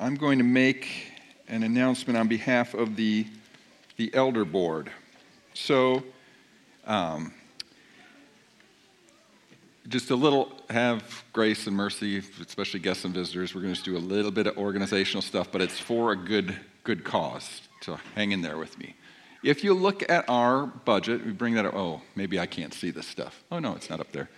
I'm going to make an announcement on behalf of the, the Elder Board. So, um, just a little have grace and mercy, especially guests and visitors. We're going to do a little bit of organizational stuff, but it's for a good, good cause. So hang in there with me. If you look at our budget, we bring that up. Oh, maybe I can't see this stuff. Oh, no, it's not up there.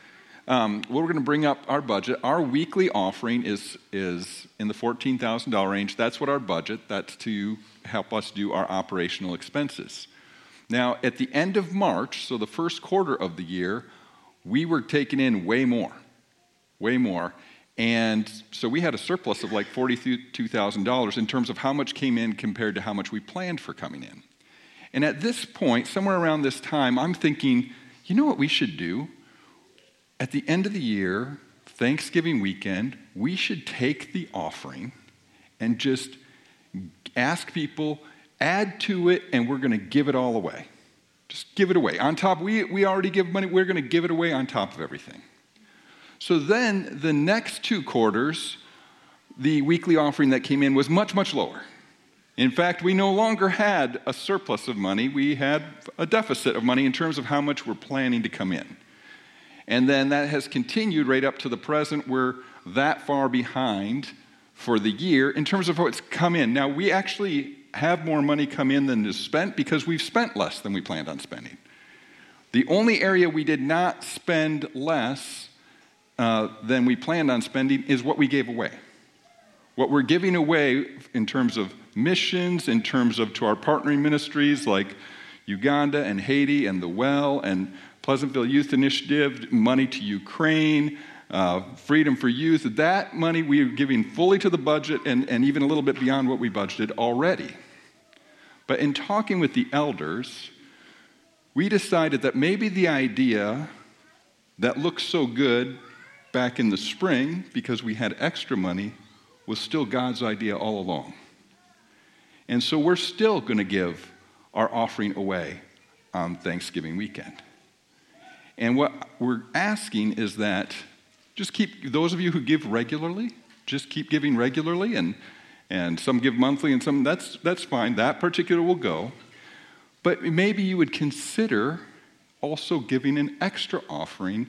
Um, we're going to bring up our budget. Our weekly offering is, is in the $14,000 range. That's what our budget, that's to help us do our operational expenses. Now, at the end of March, so the first quarter of the year, we were taking in way more, way more. And so we had a surplus of like $42,000 in terms of how much came in compared to how much we planned for coming in. And at this point, somewhere around this time, I'm thinking, you know what we should do? At the end of the year, Thanksgiving weekend, we should take the offering and just ask people, add to it, and we're going to give it all away. Just give it away. On top, we, we already give money, we're going to give it away on top of everything. So then the next two quarters, the weekly offering that came in was much, much lower. In fact, we no longer had a surplus of money, we had a deficit of money in terms of how much we're planning to come in. And then that has continued right up to the present. We're that far behind for the year in terms of what's come in. Now, we actually have more money come in than is spent because we've spent less than we planned on spending. The only area we did not spend less uh, than we planned on spending is what we gave away. What we're giving away in terms of missions, in terms of to our partnering ministries like Uganda and Haiti and the Well and Pleasantville Youth Initiative, money to Ukraine, uh, Freedom for Youth, that money we are giving fully to the budget and, and even a little bit beyond what we budgeted already. But in talking with the elders, we decided that maybe the idea that looked so good back in the spring because we had extra money was still God's idea all along. And so we're still going to give our offering away on Thanksgiving weekend. And what we're asking is that just keep, those of you who give regularly, just keep giving regularly, and, and some give monthly, and some, that's, that's fine. That particular will go. But maybe you would consider also giving an extra offering,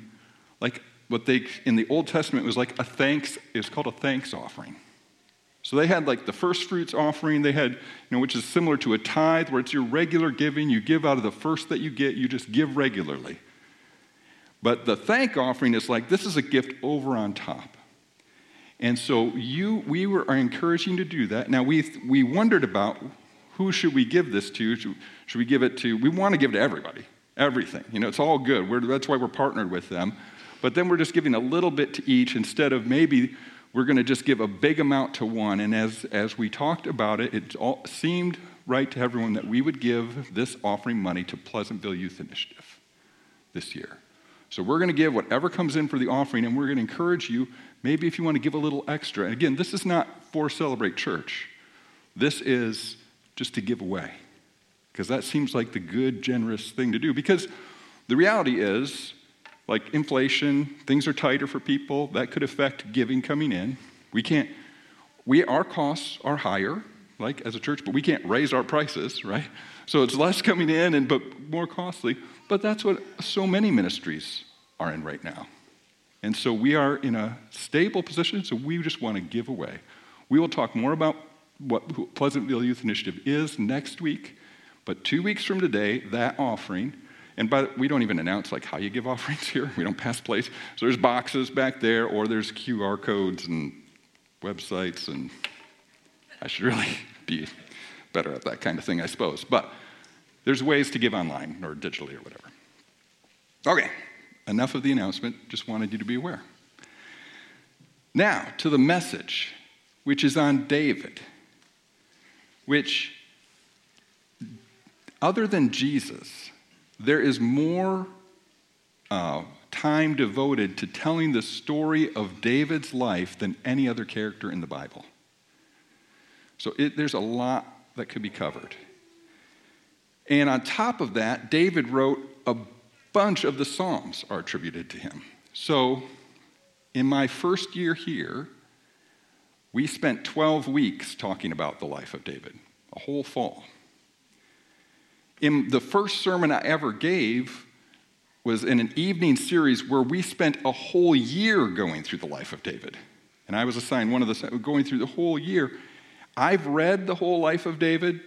like what they, in the Old Testament, was like a thanks, it's called a thanks offering. So they had like the first fruits offering, they had, you know, which is similar to a tithe, where it's your regular giving. You give out of the first that you get, you just give regularly. But the thank offering is like this is a gift over on top. And so you, we were, are encouraging to do that. Now we, we wondered about who should we give this to? Should, should we give it to? We want to give it to everybody, everything. You know, it's all good. We're, that's why we're partnered with them. But then we're just giving a little bit to each instead of maybe we're going to just give a big amount to one. And as, as we talked about it, it all seemed right to everyone that we would give this offering money to Pleasantville Youth Initiative this year. So we're going to give whatever comes in for the offering, and we're going to encourage you, maybe if you want to give a little extra. And again, this is not for Celebrate Church, this is just to give away. Because that seems like the good, generous thing to do. Because the reality is, like inflation, things are tighter for people. That could affect giving coming in. We can't, we, our costs are higher, like as a church, but we can't raise our prices, right? So it's less coming in and but more costly. But that's what so many ministries are in right now. And so we are in a stable position, so we just want to give away. We will talk more about what Pleasantville Youth Initiative is next week, but two weeks from today, that offering and by, we don't even announce like how you give offerings here. We don't pass plates. So there's boxes back there, or there's QR codes and websites, and I should really be better at that kind of thing, I suppose. But there's ways to give online or digitally or whatever. Okay, enough of the announcement. Just wanted you to be aware. Now to the message, which is on David, which, other than Jesus, there is more uh, time devoted to telling the story of David's life than any other character in the Bible. So it, there's a lot that could be covered. And on top of that, David wrote a bunch of the Psalms are attributed to him. So in my first year here, we spent 12 weeks talking about the life of David, a whole fall. In the first sermon I ever gave was in an evening series where we spent a whole year going through the life of David. And I was assigned one of the going through the whole year. I've read the whole life of David,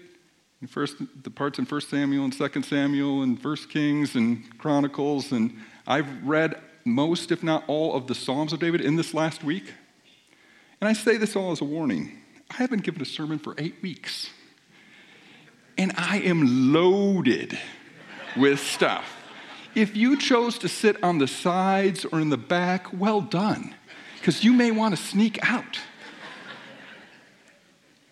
first, the parts in 1 Samuel and 2 Samuel and 1 Kings and Chronicles, and I've read most, if not all, of the Psalms of David in this last week. And I say this all as a warning. I haven't given a sermon for eight weeks. And I am loaded with stuff. If you chose to sit on the sides or in the back, well done, because you may want to sneak out.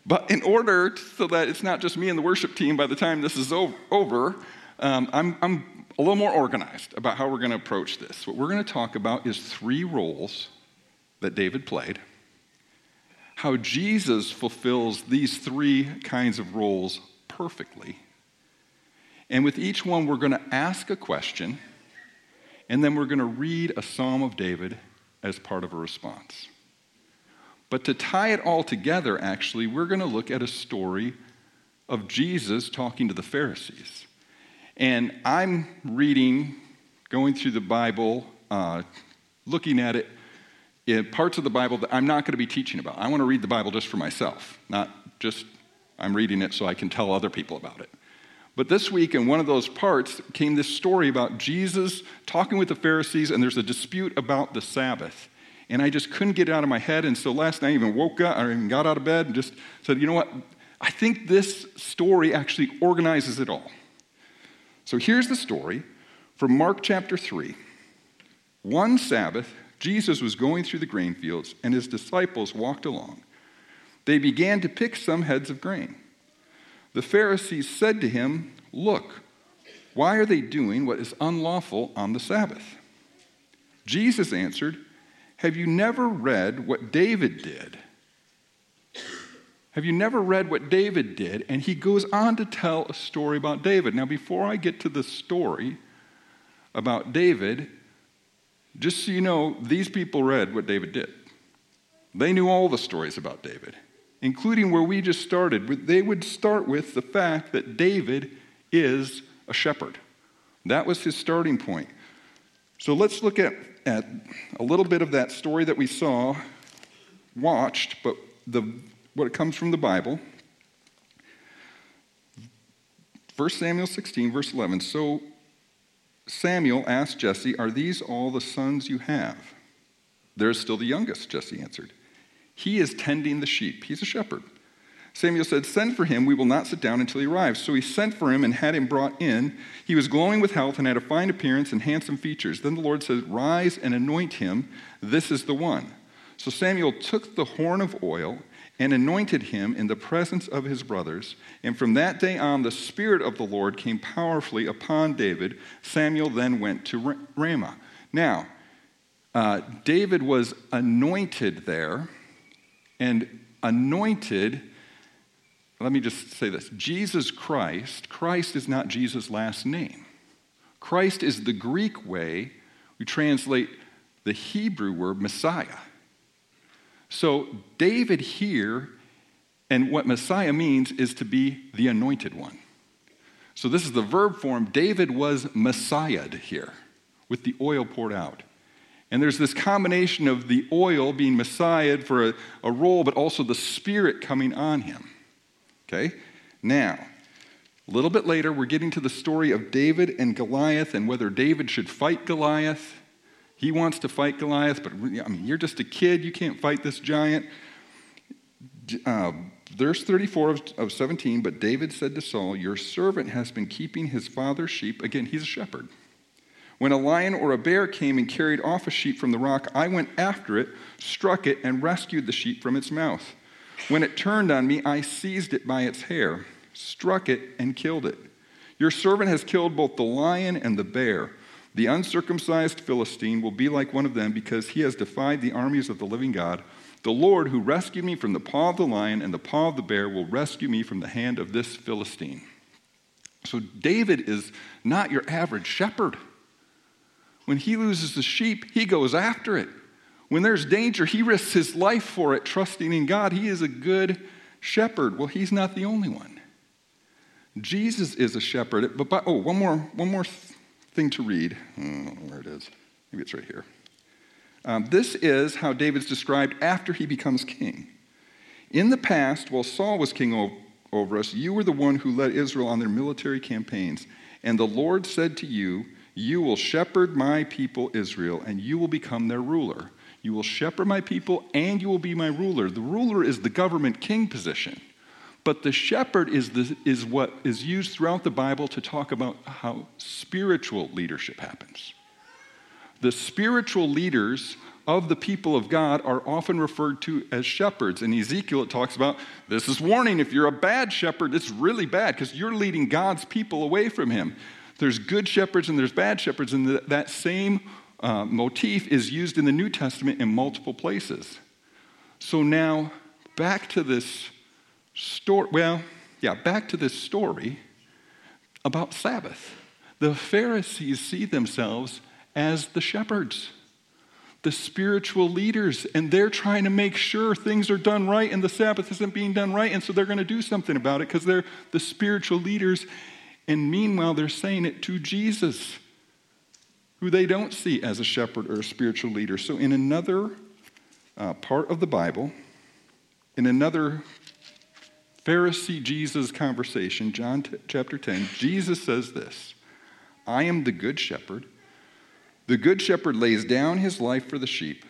But in order so that it's not just me and the worship team by the time this is over, um, I'm, I'm a little more organized about how we're going to approach this. What we're going to talk about is three roles that David played how Jesus fulfills these three kinds of roles perfectly. And with each one, we're going to ask a question, and then we're going to read a Psalm of David as part of a response. But to tie it all together, actually, we're going to look at a story of Jesus talking to the Pharisees. And I'm reading, going through the Bible, uh, looking at it in parts of the Bible that I'm not going to be teaching about. I want to read the Bible just for myself, not just I'm reading it so I can tell other people about it. But this week, in one of those parts, came this story about Jesus talking with the Pharisees, and there's a dispute about the Sabbath. And I just couldn't get it out of my head. And so last night, I even woke up, I even got out of bed and just said, you know what? I think this story actually organizes it all. So here's the story from Mark chapter 3. One Sabbath, Jesus was going through the grain fields, and his disciples walked along. They began to pick some heads of grain. The Pharisees said to him, Look, why are they doing what is unlawful on the Sabbath? Jesus answered, Have you never read what David did? Have you never read what David did? And he goes on to tell a story about David. Now, before I get to the story about David, just so you know, these people read what David did. They knew all the stories about David, including where we just started. They would start with the fact that David is a shepherd. That was his starting point. So let's look at, at a little bit of that story that we saw, watched, but the, what comes from the Bible. 1 Samuel 16, verse 11. So Samuel asked Jesse, Are these all the sons you have? There is still the youngest, Jesse answered. He is tending the sheep. He's a shepherd. Samuel said, Send for him. We will not sit down until he arrives. So he sent for him and had him brought in. He was glowing with health and had a fine appearance and handsome features. Then the Lord said, Rise and anoint him. This is the one. So Samuel took the horn of oil and anointed him in the presence of his brothers. And from that day on, the Spirit of the Lord came powerfully upon David. Samuel then went to Ramah. Now, uh, David was anointed there, and anointed, let me just say this Jesus Christ, Christ is not Jesus' last name. Christ is the Greek way we translate the Hebrew word Messiah. So, David here, and what Messiah means is to be the anointed one. So, this is the verb form. David was Messiahed here with the oil poured out. And there's this combination of the oil being Messiahed for a, a role, but also the Spirit coming on him. Okay? Now, a little bit later, we're getting to the story of David and Goliath and whether David should fight Goliath. He wants to fight Goliath, but I mean, you're just a kid. You can't fight this giant. Uh, verse 34 of, of 17, but David said to Saul, Your servant has been keeping his father's sheep. Again, he's a shepherd. When a lion or a bear came and carried off a sheep from the rock, I went after it, struck it, and rescued the sheep from its mouth. When it turned on me, I seized it by its hair, struck it, and killed it. Your servant has killed both the lion and the bear. The uncircumcised Philistine will be like one of them because he has defied the armies of the living God. The Lord, who rescued me from the paw of the lion and the paw of the bear, will rescue me from the hand of this Philistine. So, David is not your average shepherd. When he loses the sheep, he goes after it. When there's danger, he risks his life for it, trusting in God. He is a good shepherd. Well, he's not the only one. Jesus is a shepherd. But, oh, one more, one more thing to read. where it is. Maybe it's right here. Um, this is how David's described after he becomes king. In the past, while Saul was king over us, you were the one who led Israel on their military campaigns. And the Lord said to you, You will shepherd my people Israel, and you will become their ruler. You will shepherd my people, and you will be my ruler. The ruler is the government king position. But the shepherd is, the, is what is used throughout the Bible to talk about how spiritual leadership happens. The spiritual leaders of the people of God are often referred to as shepherds. In Ezekiel, it talks about this is warning. If you're a bad shepherd, it's really bad because you're leading God's people away from Him. There's good shepherds and there's bad shepherds, and that same uh, motif is used in the New Testament in multiple places. So now, back to this story. Well, yeah, back to this story about Sabbath. The Pharisees see themselves as the shepherds, the spiritual leaders, and they're trying to make sure things are done right and the Sabbath isn't being done right, and so they're going to do something about it because they're the spiritual leaders. And meanwhile, they're saying it to Jesus, who they don't see as a shepherd or a spiritual leader. So, in another uh, part of the Bible, in another Pharisee Jesus conversation, John t- chapter 10, Jesus says this I am the good shepherd. The good shepherd lays down his life for the sheep.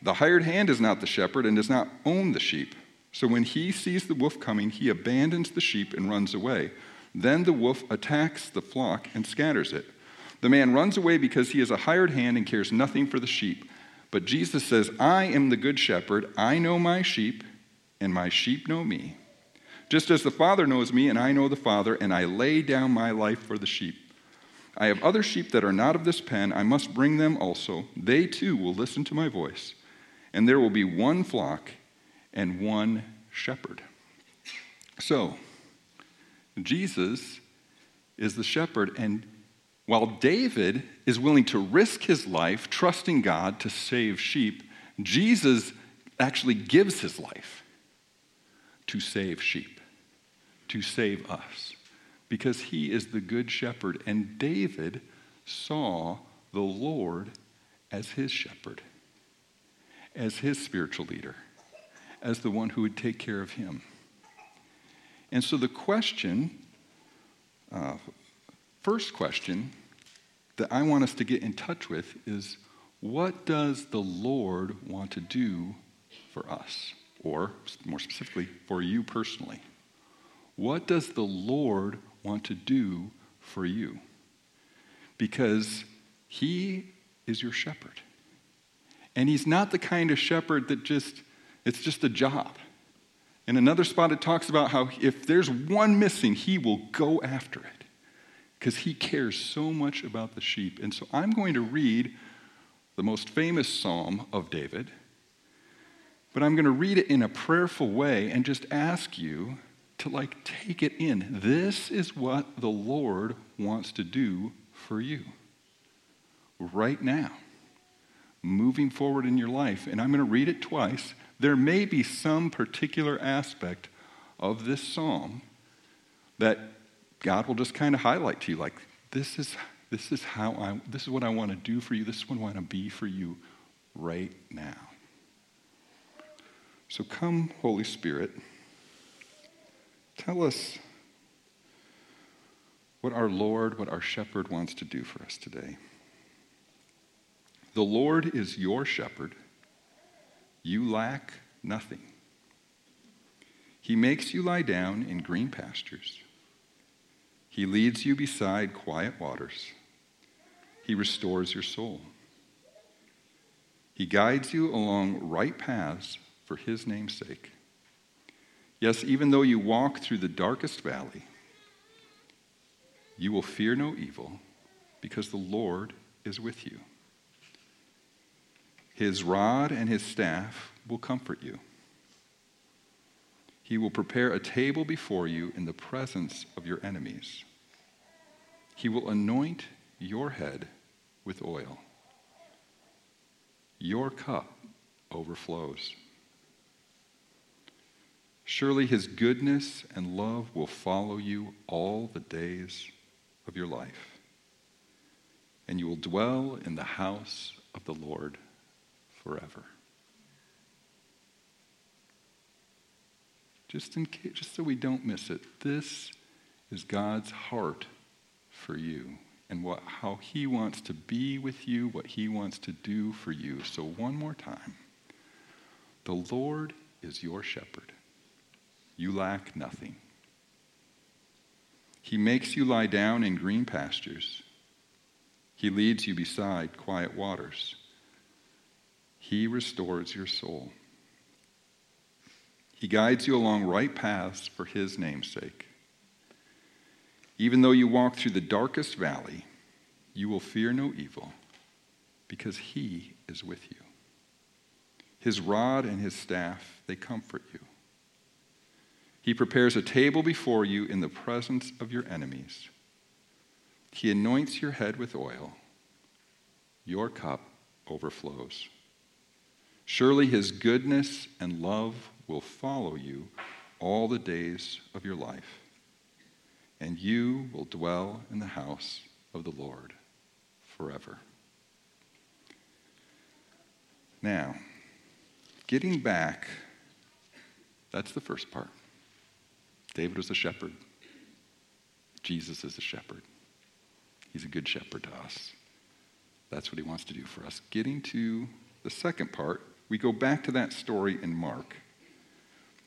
The hired hand is not the shepherd and does not own the sheep. So when he sees the wolf coming, he abandons the sheep and runs away. Then the wolf attacks the flock and scatters it. The man runs away because he is a hired hand and cares nothing for the sheep. But Jesus says, I am the good shepherd. I know my sheep, and my sheep know me. Just as the Father knows me, and I know the Father, and I lay down my life for the sheep. I have other sheep that are not of this pen. I must bring them also. They too will listen to my voice. And there will be one flock and one shepherd. So, Jesus is the shepherd. And while David is willing to risk his life, trusting God to save sheep, Jesus actually gives his life to save sheep to save us because he is the good shepherd. And David saw the Lord as his shepherd, as his spiritual leader, as the one who would take care of him. And so the question, uh, first question that I want us to get in touch with is what does the Lord want to do for us? Or more specifically, for you personally? What does the Lord want to do for you? Because He is your shepherd. And He's not the kind of shepherd that just, it's just a job. In another spot, it talks about how if there's one missing, He will go after it because He cares so much about the sheep. And so I'm going to read the most famous psalm of David, but I'm going to read it in a prayerful way and just ask you to like take it in. This is what the Lord wants to do for you right now, moving forward in your life. And I'm going to read it twice. There may be some particular aspect of this psalm that God will just kind of highlight to you like, this is, this is how I, this is what I want to do for you. This is what I want to be for you right now. So come, Holy Spirit. Tell us what our Lord, what our shepherd wants to do for us today. The Lord is your shepherd. You lack nothing. He makes you lie down in green pastures. He leads you beside quiet waters. He restores your soul. He guides you along right paths for his name's sake. Yes, even though you walk through the darkest valley, you will fear no evil because the Lord is with you. His rod and his staff will comfort you. He will prepare a table before you in the presence of your enemies. He will anoint your head with oil. Your cup overflows. Surely his goodness and love will follow you all the days of your life, and you will dwell in the house of the Lord forever. Just, in case, just so we don't miss it, this is God's heart for you and what, how he wants to be with you, what he wants to do for you. So, one more time the Lord is your shepherd. You lack nothing. He makes you lie down in green pastures. He leads you beside quiet waters. He restores your soul. He guides you along right paths for his name's sake. Even though you walk through the darkest valley, you will fear no evil because he is with you. His rod and his staff, they comfort you. He prepares a table before you in the presence of your enemies. He anoints your head with oil. Your cup overflows. Surely his goodness and love will follow you all the days of your life, and you will dwell in the house of the Lord forever. Now, getting back, that's the first part. David was a shepherd. Jesus is a shepherd. He's a good shepherd to us. That's what he wants to do for us. Getting to the second part, we go back to that story in Mark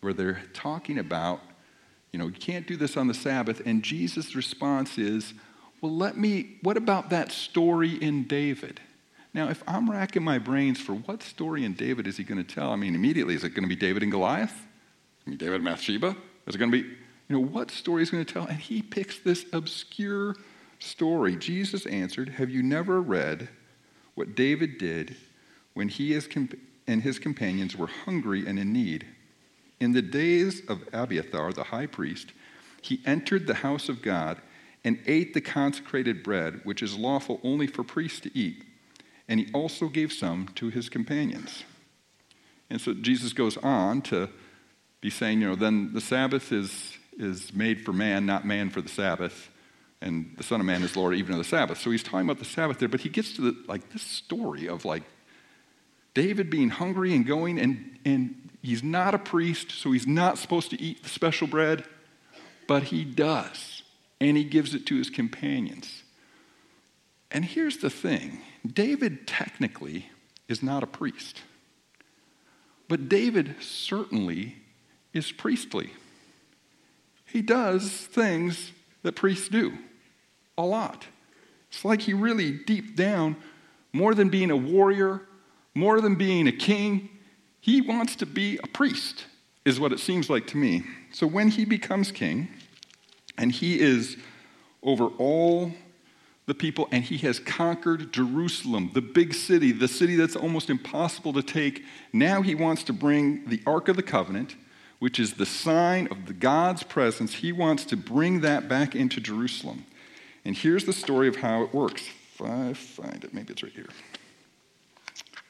where they're talking about, you know, you can't do this on the Sabbath. And Jesus' response is, well, let me, what about that story in David? Now, if I'm racking my brains for what story in David is he going to tell, I mean, immediately, is it going to be David and Goliath? I mean, David and Bathsheba? Is it going to be, you know, what story is going to tell? And he picks this obscure story. Jesus answered, Have you never read what David did when he and his companions were hungry and in need? In the days of Abiathar, the high priest, he entered the house of God and ate the consecrated bread, which is lawful only for priests to eat. And he also gave some to his companions. And so Jesus goes on to be saying, you know, then the Sabbath is is made for man, not man for the Sabbath. And the Son of Man is Lord even of the Sabbath. So he's talking about the Sabbath there, but he gets to the, like this story of like David being hungry and going, and, and he's not a priest, so he's not supposed to eat the special bread, but he does. And he gives it to his companions. And here's the thing David technically is not a priest, but David certainly is priestly. He does things that priests do a lot. It's like he really, deep down, more than being a warrior, more than being a king, he wants to be a priest, is what it seems like to me. So when he becomes king, and he is over all the people, and he has conquered Jerusalem, the big city, the city that's almost impossible to take, now he wants to bring the Ark of the Covenant which is the sign of the God's presence, he wants to bring that back into Jerusalem. And here's the story of how it works. If I find it, maybe it's right here.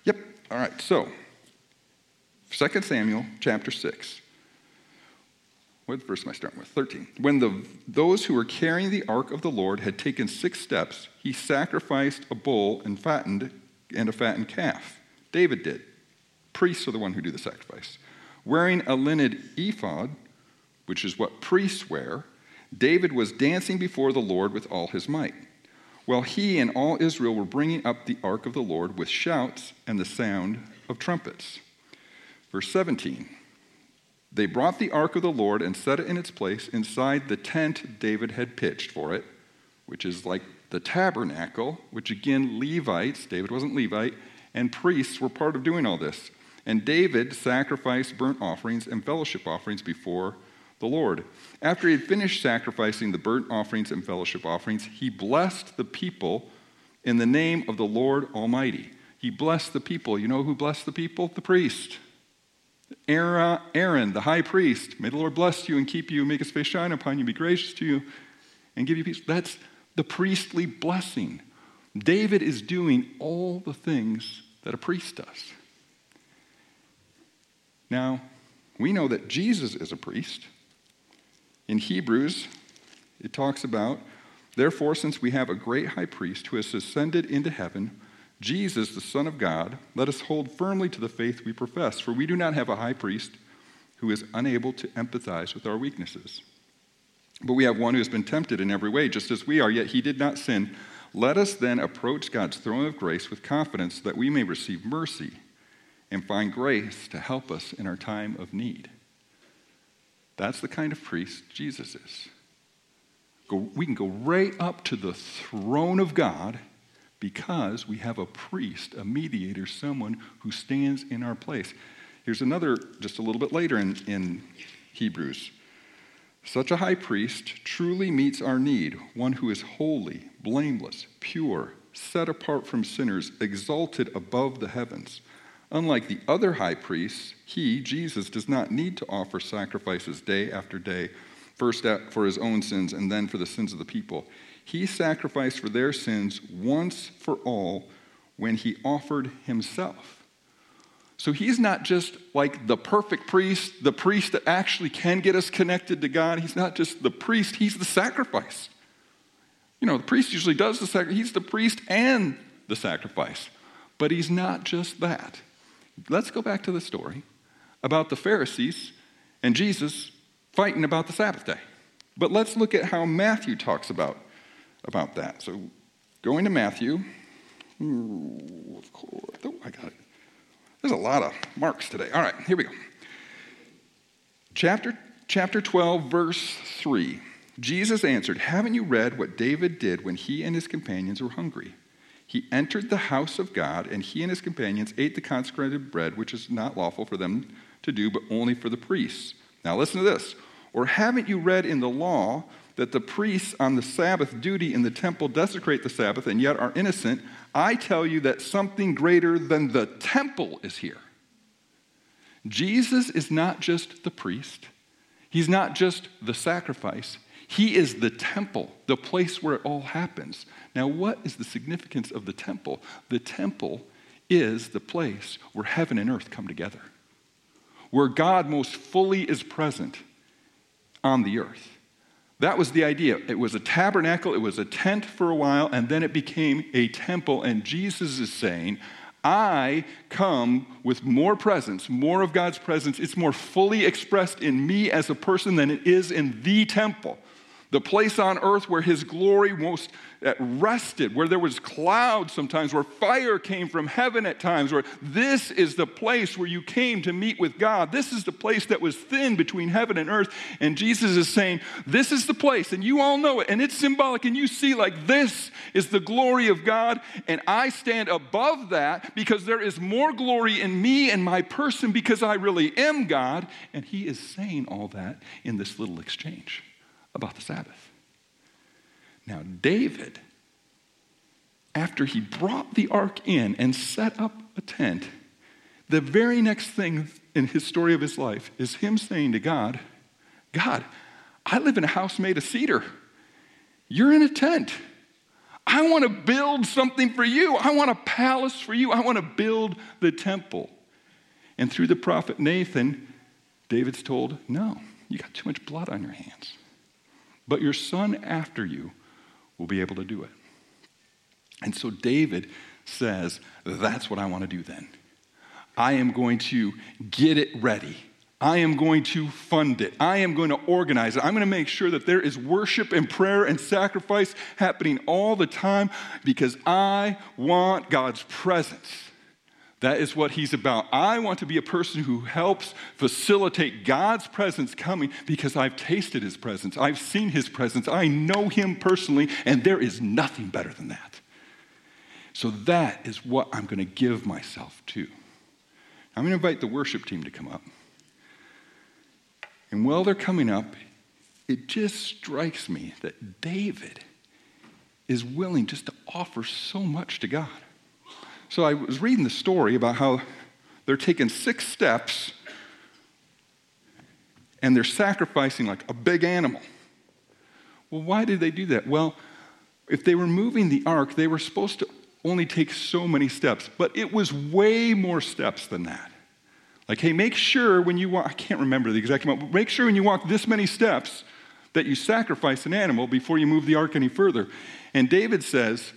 Yep. All right. So, 2 Samuel chapter 6. What verse am I starting with? 13. When the, those who were carrying the ark of the Lord had taken six steps, he sacrificed a bull and fattened and a fattened calf. David did. Priests are the one who do the sacrifice. Wearing a linen ephod, which is what priests wear, David was dancing before the Lord with all his might, while he and all Israel were bringing up the ark of the Lord with shouts and the sound of trumpets. Verse 17 They brought the ark of the Lord and set it in its place inside the tent David had pitched for it, which is like the tabernacle, which again, Levites, David wasn't Levite, and priests were part of doing all this. And David sacrificed burnt offerings and fellowship offerings before the Lord. After he had finished sacrificing the burnt offerings and fellowship offerings, he blessed the people in the name of the Lord Almighty. He blessed the people. You know who blessed the people? The priest. Aaron, the high priest. May the Lord bless you and keep you, make his face shine upon you, be gracious to you, and give you peace. That's the priestly blessing. David is doing all the things that a priest does. Now, we know that Jesus is a priest. In Hebrews, it talks about, therefore, since we have a great high priest who has ascended into heaven, Jesus, the Son of God, let us hold firmly to the faith we profess, for we do not have a high priest who is unable to empathize with our weaknesses. But we have one who has been tempted in every way, just as we are, yet he did not sin. Let us then approach God's throne of grace with confidence that we may receive mercy and find grace to help us in our time of need. That's the kind of priest Jesus is. We can go right up to the throne of God because we have a priest, a mediator, someone who stands in our place. Here's another, just a little bit later in, in Hebrews. Such a high priest truly meets our need, one who is holy, blameless, pure, set apart from sinners, exalted above the heavens. Unlike the other high priests, he, Jesus, does not need to offer sacrifices day after day, first for his own sins and then for the sins of the people. He sacrificed for their sins once for all when he offered himself. So he's not just like the perfect priest, the priest that actually can get us connected to God. He's not just the priest, he's the sacrifice. You know, the priest usually does the sacrifice, he's the priest and the sacrifice. But he's not just that. Let's go back to the story about the Pharisees and Jesus fighting about the Sabbath day. But let's look at how Matthew talks about, about that. So going to Matthew, ooh, of course, oh, I got it. There's a lot of marks today. All right, here we go. Chapter, chapter 12, verse 3. Jesus answered, Haven't you read what David did when he and his companions were hungry? He entered the house of God, and he and his companions ate the consecrated bread, which is not lawful for them to do, but only for the priests. Now listen to this. Or haven't you read in the law that the priests on the Sabbath duty in the temple desecrate the Sabbath and yet are innocent? I tell you that something greater than the temple is here. Jesus is not just the priest, he's not just the sacrifice, he is the temple, the place where it all happens. Now, what is the significance of the temple? The temple is the place where heaven and earth come together, where God most fully is present on the earth. That was the idea. It was a tabernacle, it was a tent for a while, and then it became a temple. And Jesus is saying, I come with more presence, more of God's presence. It's more fully expressed in me as a person than it is in the temple the place on earth where his glory most uh, rested, where there was clouds sometimes, where fire came from heaven at times, where this is the place where you came to meet with God. This is the place that was thin between heaven and earth. And Jesus is saying, This is the place, and you all know it, and it's symbolic, and you see, like, this is the glory of God, and I stand above that because there is more glory in me and my person because I really am God. And he is saying all that in this little exchange about the Sabbath. Now, David, after he brought the ark in and set up a tent, the very next thing in his story of his life is him saying to God, God, I live in a house made of cedar. You're in a tent. I want to build something for you. I want a palace for you. I want to build the temple. And through the prophet Nathan, David's told, No, you got too much blood on your hands but your son after you will be able to do it. And so David says, That's what I want to do then. I am going to get it ready. I am going to fund it. I am going to organize it. I'm going to make sure that there is worship and prayer and sacrifice happening all the time because I want God's presence. That is what he's about. I want to be a person who helps facilitate God's presence coming because I've tasted his presence. I've seen his presence. I know him personally, and there is nothing better than that. So that is what I'm going to give myself to. I'm going to invite the worship team to come up. And while they're coming up, it just strikes me that David is willing just to offer so much to God. So I was reading the story about how they're taking six steps and they're sacrificing like a big animal. Well, why did they do that? Well, if they were moving the ark, they were supposed to only take so many steps, but it was way more steps than that. Like, hey, make sure when you walk, I can't remember the exact amount, but make sure when you walk this many steps that you sacrifice an animal before you move the ark any further. And David says,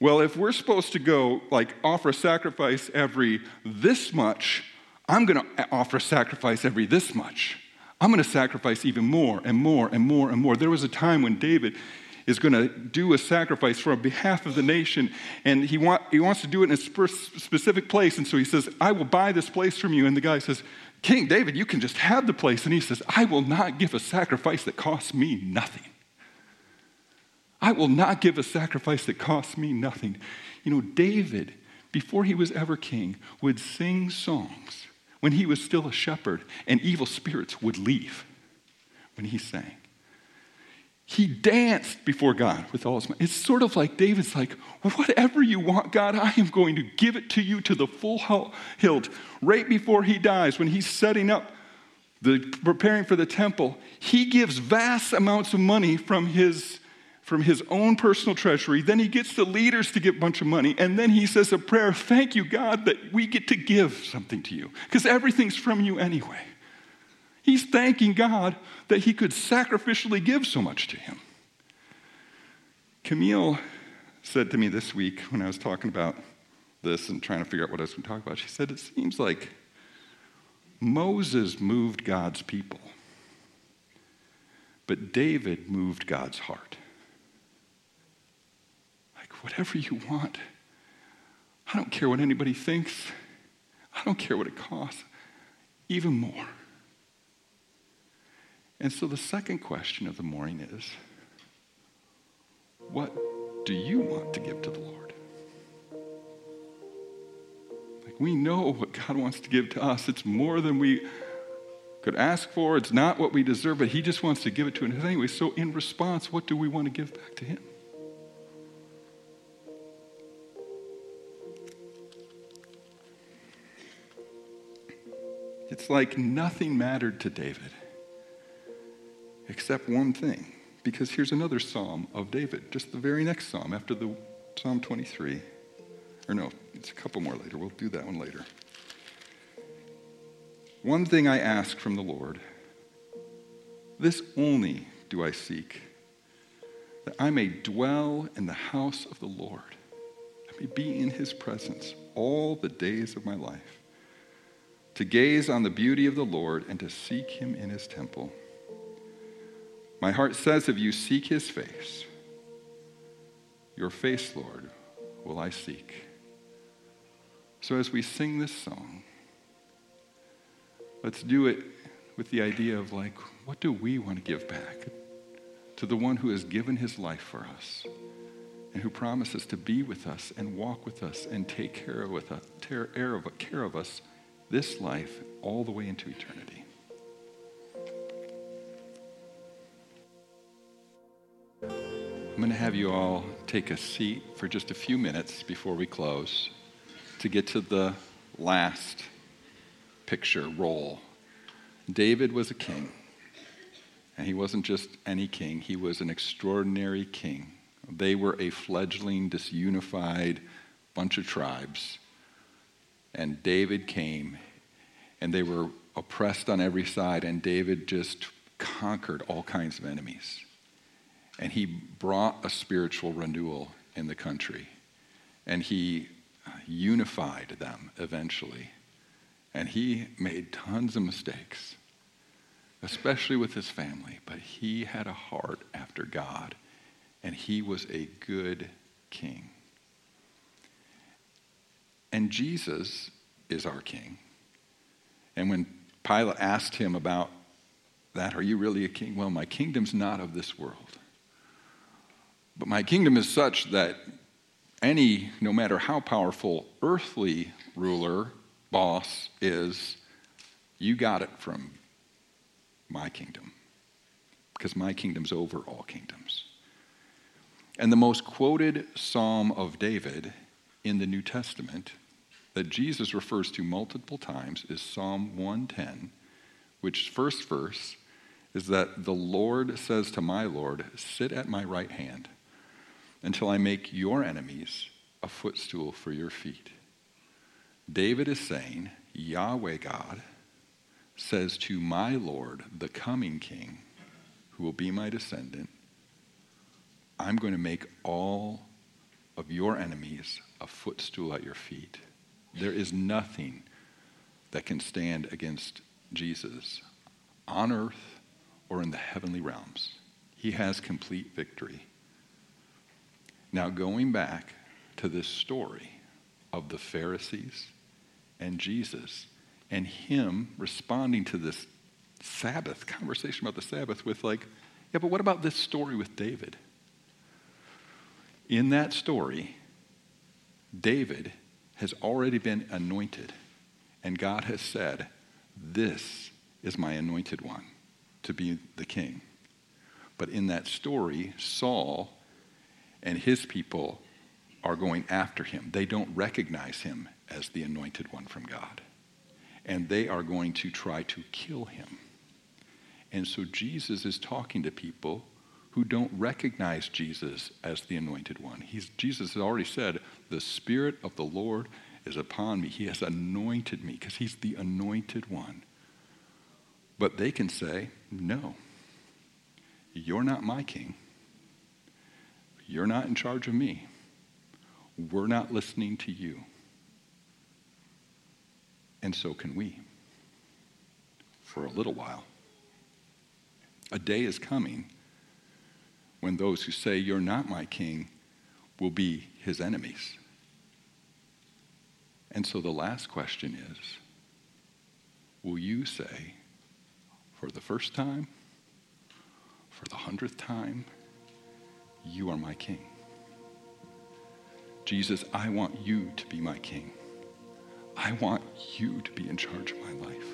well, if we're supposed to go, like, offer a sacrifice every this much, I'm going to offer a sacrifice every this much. I'm going to sacrifice even more and more and more and more. There was a time when David is going to do a sacrifice for behalf of the nation, and he, want, he wants to do it in a specific place. And so he says, I will buy this place from you. And the guy says, King David, you can just have the place. And he says, I will not give a sacrifice that costs me nothing. I will not give a sacrifice that costs me nothing. You know, David, before he was ever king, would sing songs when he was still a shepherd, and evil spirits would leave when he sang. He danced before God with all his might. It's sort of like David's like, whatever you want, God, I am going to give it to you to the full hilt. Right before he dies, when he's setting up, the, preparing for the temple, he gives vast amounts of money from his, from his own personal treasury. Then he gets the leaders to give a bunch of money. And then he says a prayer, thank you, God, that we get to give something to you. Because everything's from you anyway. He's thanking God that he could sacrificially give so much to him. Camille said to me this week when I was talking about this and trying to figure out what I was going to talk about, she said, It seems like Moses moved God's people, but David moved God's heart. Whatever you want, I don't care what anybody thinks, I don't care what it costs, even more. And so the second question of the morning is what do you want to give to the Lord? Like we know what God wants to give to us. It's more than we could ask for. It's not what we deserve, but He just wants to give it to us anyway. So in response, what do we want to give back to Him? It's like nothing mattered to David except one thing. Because here's another psalm of David, just the very next psalm after the Psalm 23. Or no, it's a couple more later. We'll do that one later. One thing I ask from the Lord, this only do I seek, that I may dwell in the house of the Lord. I may be in his presence all the days of my life, to gaze on the beauty of the Lord and to seek him in his temple. My heart says of you, seek his face. Your face, Lord, will I seek. So as we sing this song, let's do it with the idea of like, what do we want to give back to the one who has given his life for us and who promises to be with us and walk with us and take care of, us, care of us this life all the way into eternity. I'm going to have you all take a seat for just a few minutes before we close to get to the last picture role. David was a king, and he wasn't just any king, he was an extraordinary king. They were a fledgling, disunified bunch of tribes. And David came, and they were oppressed on every side, and David just conquered all kinds of enemies. And he brought a spiritual renewal in the country. And he uh, unified them eventually. And he made tons of mistakes, especially with his family. But he had a heart after God, and he was a good king. And Jesus is our king. And when Pilate asked him about that, are you really a king? Well, my kingdom's not of this world. But my kingdom is such that any, no matter how powerful earthly ruler, boss is, you got it from my kingdom. Because my kingdom's over all kingdoms. And the most quoted psalm of David in the New Testament that Jesus refers to multiple times is Psalm 110, which first verse is that the Lord says to my Lord, Sit at my right hand until I make your enemies a footstool for your feet. David is saying, Yahweh God, says to my Lord, the coming king, who will be my descendant, I'm going to make all of your enemies a footstool at your feet. There is nothing that can stand against Jesus on earth or in the heavenly realms. He has complete victory. Now, going back to this story of the Pharisees and Jesus, and him responding to this Sabbath conversation about the Sabbath with, like, yeah, but what about this story with David? In that story, David has already been anointed, and God has said, This is my anointed one to be the king. But in that story, Saul and his people are going after him. They don't recognize him as the anointed one from God. And they are going to try to kill him. And so Jesus is talking to people who don't recognize Jesus as the anointed one. He's, Jesus has already said, The Spirit of the Lord is upon me. He has anointed me because he's the anointed one. But they can say, No, you're not my king. You're not in charge of me. We're not listening to you. And so can we. For a little while. A day is coming when those who say, You're not my king, will be his enemies. And so the last question is Will you say, for the first time, for the hundredth time, you are my king? Jesus, I want you to be my king. I want you to be in charge of my life.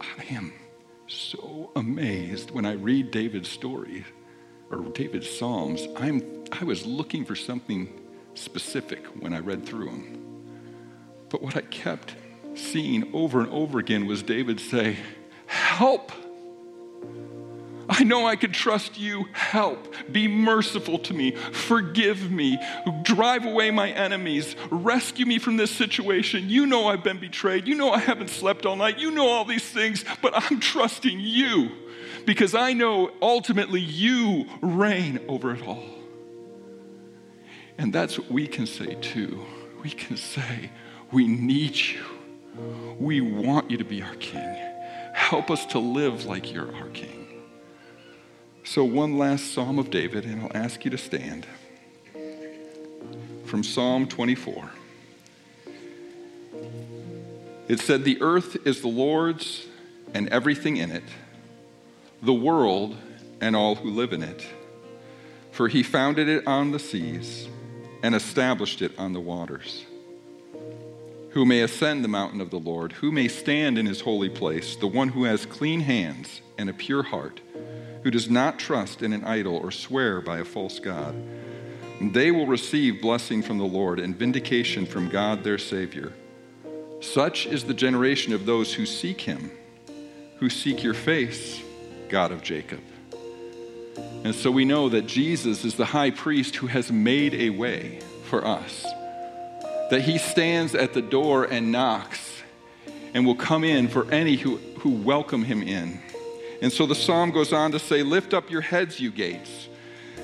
I am so amazed when I read David's story or David's Psalms. I'm, I was looking for something specific when I read through them. But what I kept seeing over and over again was David say, Help! I know I can trust you. Help. Be merciful to me. Forgive me. Drive away my enemies. Rescue me from this situation. You know I've been betrayed. You know I haven't slept all night. You know all these things, but I'm trusting you because I know ultimately you reign over it all. And that's what we can say too. We can say, We need you. We want you to be our king. Help us to live like you're our king. So, one last Psalm of David, and I'll ask you to stand. From Psalm 24. It said, The earth is the Lord's and everything in it, the world and all who live in it. For he founded it on the seas and established it on the waters. Who may ascend the mountain of the Lord? Who may stand in his holy place? The one who has clean hands and a pure heart who does not trust in an idol or swear by a false God. They will receive blessing from the Lord and vindication from God their Savior. Such is the generation of those who seek him, who seek your face, God of Jacob. And so we know that Jesus is the high priest who has made a way for us, that he stands at the door and knocks and will come in for any who, who welcome him in. And so the psalm goes on to say, Lift up your heads, you gates.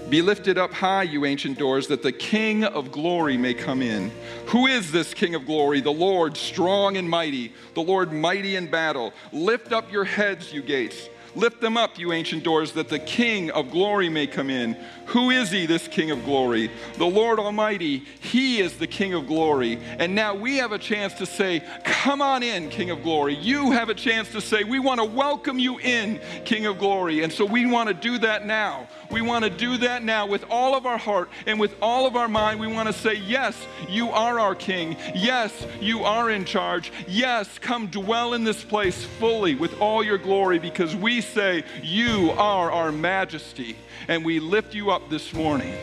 Be lifted up high, you ancient doors, that the King of glory may come in. Who is this King of glory? The Lord, strong and mighty, the Lord, mighty in battle. Lift up your heads, you gates. Lift them up, you ancient doors, that the King of glory may come in. Who is he, this King of glory? The Lord Almighty. He is the King of glory. And now we have a chance to say, Come on in, King of glory. You have a chance to say, We want to welcome you in, King of glory. And so we want to do that now. We want to do that now with all of our heart and with all of our mind. We want to say, Yes, you are our King. Yes, you are in charge. Yes, come dwell in this place fully with all your glory because we say, You are our majesty. And we lift you up this morning.